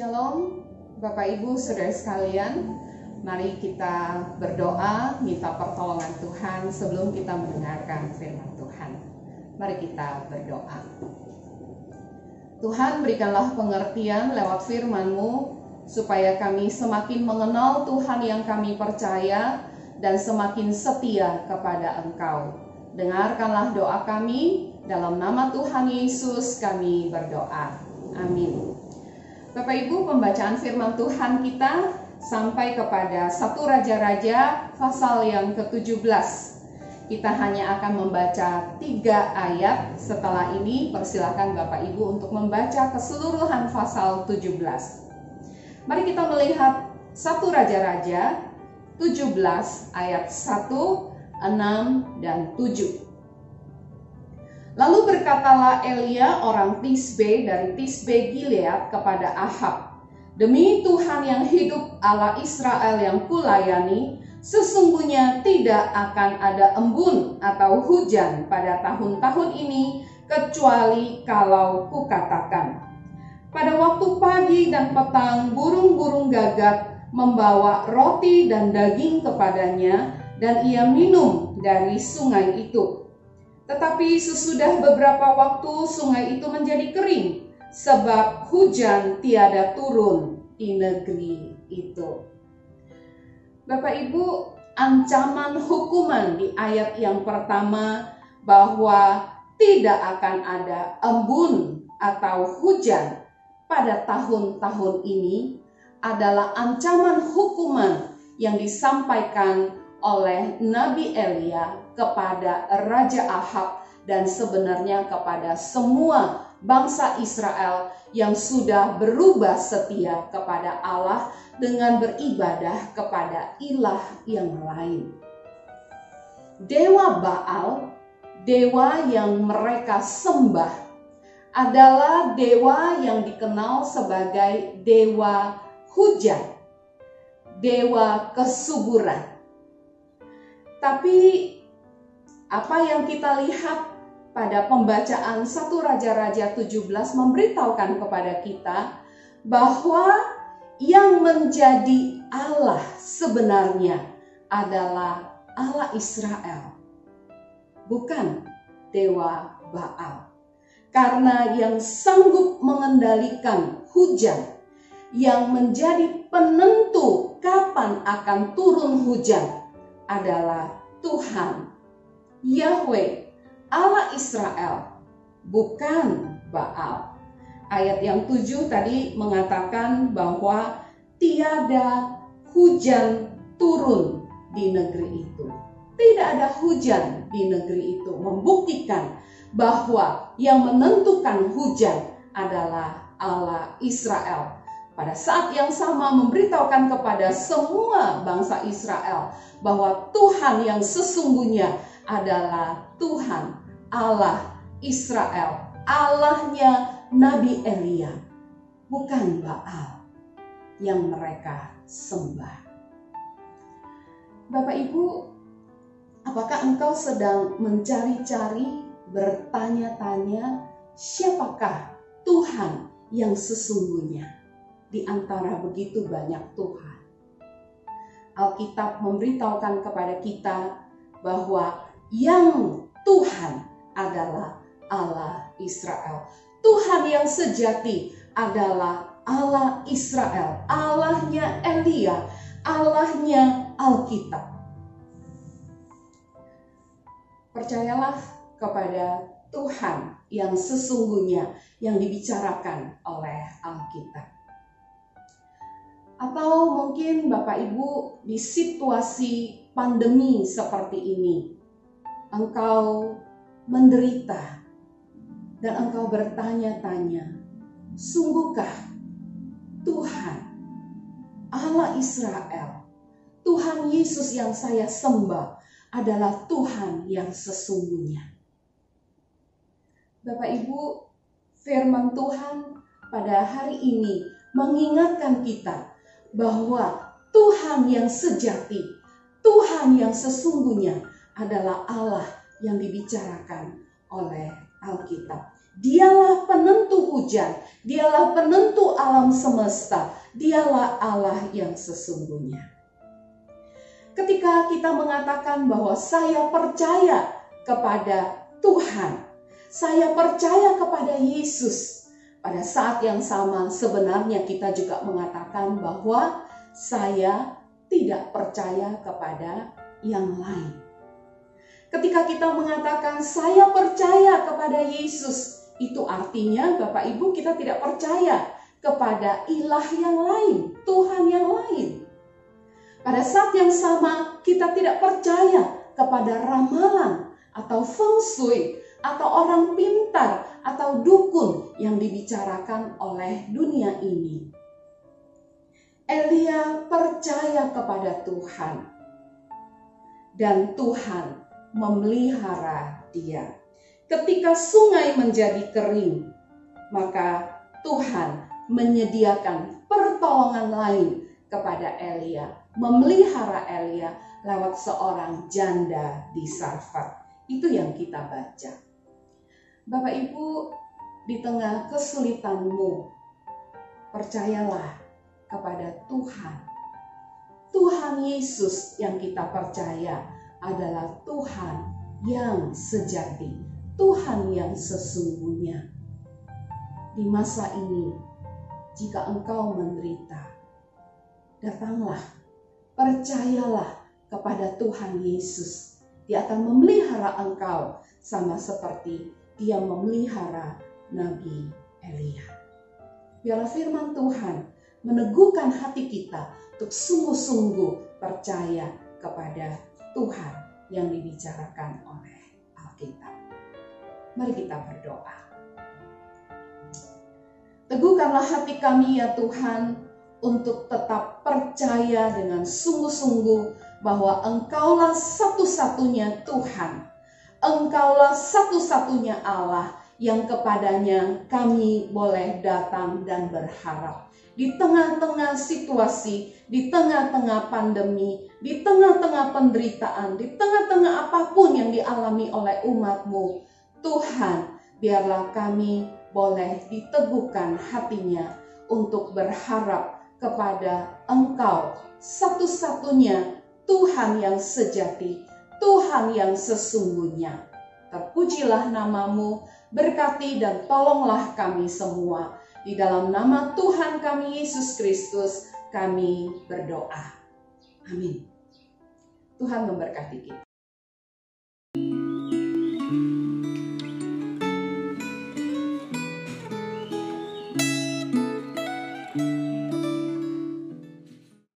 Shalom, Bapak Ibu, saudara sekalian. Mari kita berdoa, minta pertolongan Tuhan sebelum kita mendengarkan firman Tuhan. Mari kita berdoa. Tuhan berikanlah pengertian lewat firman-Mu supaya kami semakin mengenal Tuhan yang kami percaya dan semakin setia kepada Engkau. Dengarkanlah doa kami, dalam nama Tuhan Yesus kami berdoa. Amin. Bapak Ibu, pembacaan firman Tuhan kita sampai kepada satu Raja-Raja pasal yang ke-17. Kita hanya akan membaca tiga ayat. Setelah ini persilahkan Bapak Ibu untuk membaca keseluruhan pasal 17. Mari kita melihat satu Raja-Raja 17 ayat 1, 6, dan 7. Berkatalah Elia orang Tisbe dari Tisbe Gilead kepada Ahab, Demi Tuhan yang hidup Allah Israel yang kulayani, sesungguhnya tidak akan ada embun atau hujan pada tahun-tahun ini, kecuali kalau kukatakan. Pada waktu pagi dan petang, burung-burung gagak membawa roti dan daging kepadanya, dan ia minum dari sungai itu tetapi sesudah beberapa waktu sungai itu menjadi kering sebab hujan tiada turun di negeri itu. Bapak Ibu, ancaman hukuman di ayat yang pertama bahwa tidak akan ada embun atau hujan pada tahun-tahun ini adalah ancaman hukuman yang disampaikan oleh Nabi Elia kepada Raja Ahab dan sebenarnya kepada semua bangsa Israel yang sudah berubah setia kepada Allah dengan beribadah kepada ilah yang lain. Dewa Baal, dewa yang mereka sembah, adalah dewa yang dikenal sebagai dewa hujan, dewa kesuburan. Tapi apa yang kita lihat pada pembacaan satu Raja-Raja 17 memberitahukan kepada kita bahwa yang menjadi Allah sebenarnya adalah Allah Israel, bukan dewa Baal. Karena yang sanggup mengendalikan hujan, yang menjadi penentu kapan akan turun hujan adalah Tuhan Yahweh, Allah Israel, bukan Baal. Ayat yang tujuh tadi mengatakan bahwa tiada hujan turun di negeri itu. Tidak ada hujan di negeri itu, membuktikan bahwa yang menentukan hujan adalah Allah Israel. Pada saat yang sama memberitahukan kepada semua bangsa Israel bahwa Tuhan yang sesungguhnya adalah Tuhan Allah Israel, Allahnya Nabi Elia, bukan Baal yang mereka sembah. Bapak Ibu, apakah engkau sedang mencari-cari, bertanya-tanya, siapakah Tuhan yang sesungguhnya di antara begitu banyak Tuhan? Alkitab memberitahukan kepada kita bahwa yang Tuhan adalah Allah Israel. Tuhan yang sejati adalah Allah Israel, Allahnya Elia, Allahnya Alkitab. Percayalah kepada Tuhan yang sesungguhnya yang dibicarakan oleh Alkitab. Atau mungkin Bapak Ibu di situasi pandemi seperti ini, engkau menderita dan engkau bertanya-tanya, sungguhkah Tuhan Allah Israel, Tuhan Yesus yang saya sembah adalah Tuhan yang sesungguhnya. Bapak Ibu, firman Tuhan pada hari ini mengingatkan kita bahwa Tuhan yang sejati, Tuhan yang sesungguhnya adalah Allah yang dibicarakan oleh Alkitab. Dialah penentu hujan, dialah penentu alam semesta, dialah Allah yang sesungguhnya. Ketika kita mengatakan bahwa saya percaya kepada Tuhan, saya percaya kepada Yesus, pada saat yang sama sebenarnya kita juga mengatakan bahwa saya tidak percaya kepada yang lain. Ketika kita mengatakan saya percaya kepada Yesus, itu artinya Bapak Ibu kita tidak percaya kepada ilah yang lain, Tuhan yang lain. Pada saat yang sama kita tidak percaya kepada ramalan atau feng shui atau orang pintar atau dukun yang dibicarakan oleh dunia ini. Elia percaya kepada Tuhan dan Tuhan memelihara dia. Ketika sungai menjadi kering, maka Tuhan menyediakan pertolongan lain kepada Elia, memelihara Elia lewat seorang janda di Sarfat. Itu yang kita baca. Bapak Ibu, di tengah kesulitanmu, percayalah kepada Tuhan. Tuhan Yesus yang kita percaya adalah Tuhan yang sejati, Tuhan yang sesungguhnya. Di masa ini, jika engkau menderita, datanglah, percayalah kepada Tuhan Yesus. Dia akan memelihara engkau sama seperti dia memelihara Nabi Elia. Biarlah firman Tuhan meneguhkan hati kita untuk sungguh-sungguh percaya kepada Tuhan yang dibicarakan oleh Alkitab. Mari kita berdoa. Teguhkanlah hati kami ya Tuhan untuk tetap percaya dengan sungguh-sungguh bahwa Engkaulah satu-satunya Tuhan. Engkaulah satu-satunya Allah yang kepadanya kami boleh datang dan berharap. Di tengah-tengah situasi, di tengah-tengah pandemi, di tengah-tengah penderitaan, di tengah-tengah apa pun yang dialami oleh umatmu, Tuhan, biarlah kami boleh diteguhkan hatinya untuk berharap kepada Engkau, satu-satunya Tuhan yang sejati, Tuhan yang sesungguhnya. Terpujilah namamu, berkati dan tolonglah kami semua. Di dalam nama Tuhan kami Yesus Kristus, kami berdoa. Amin. Tuhan memberkati kita.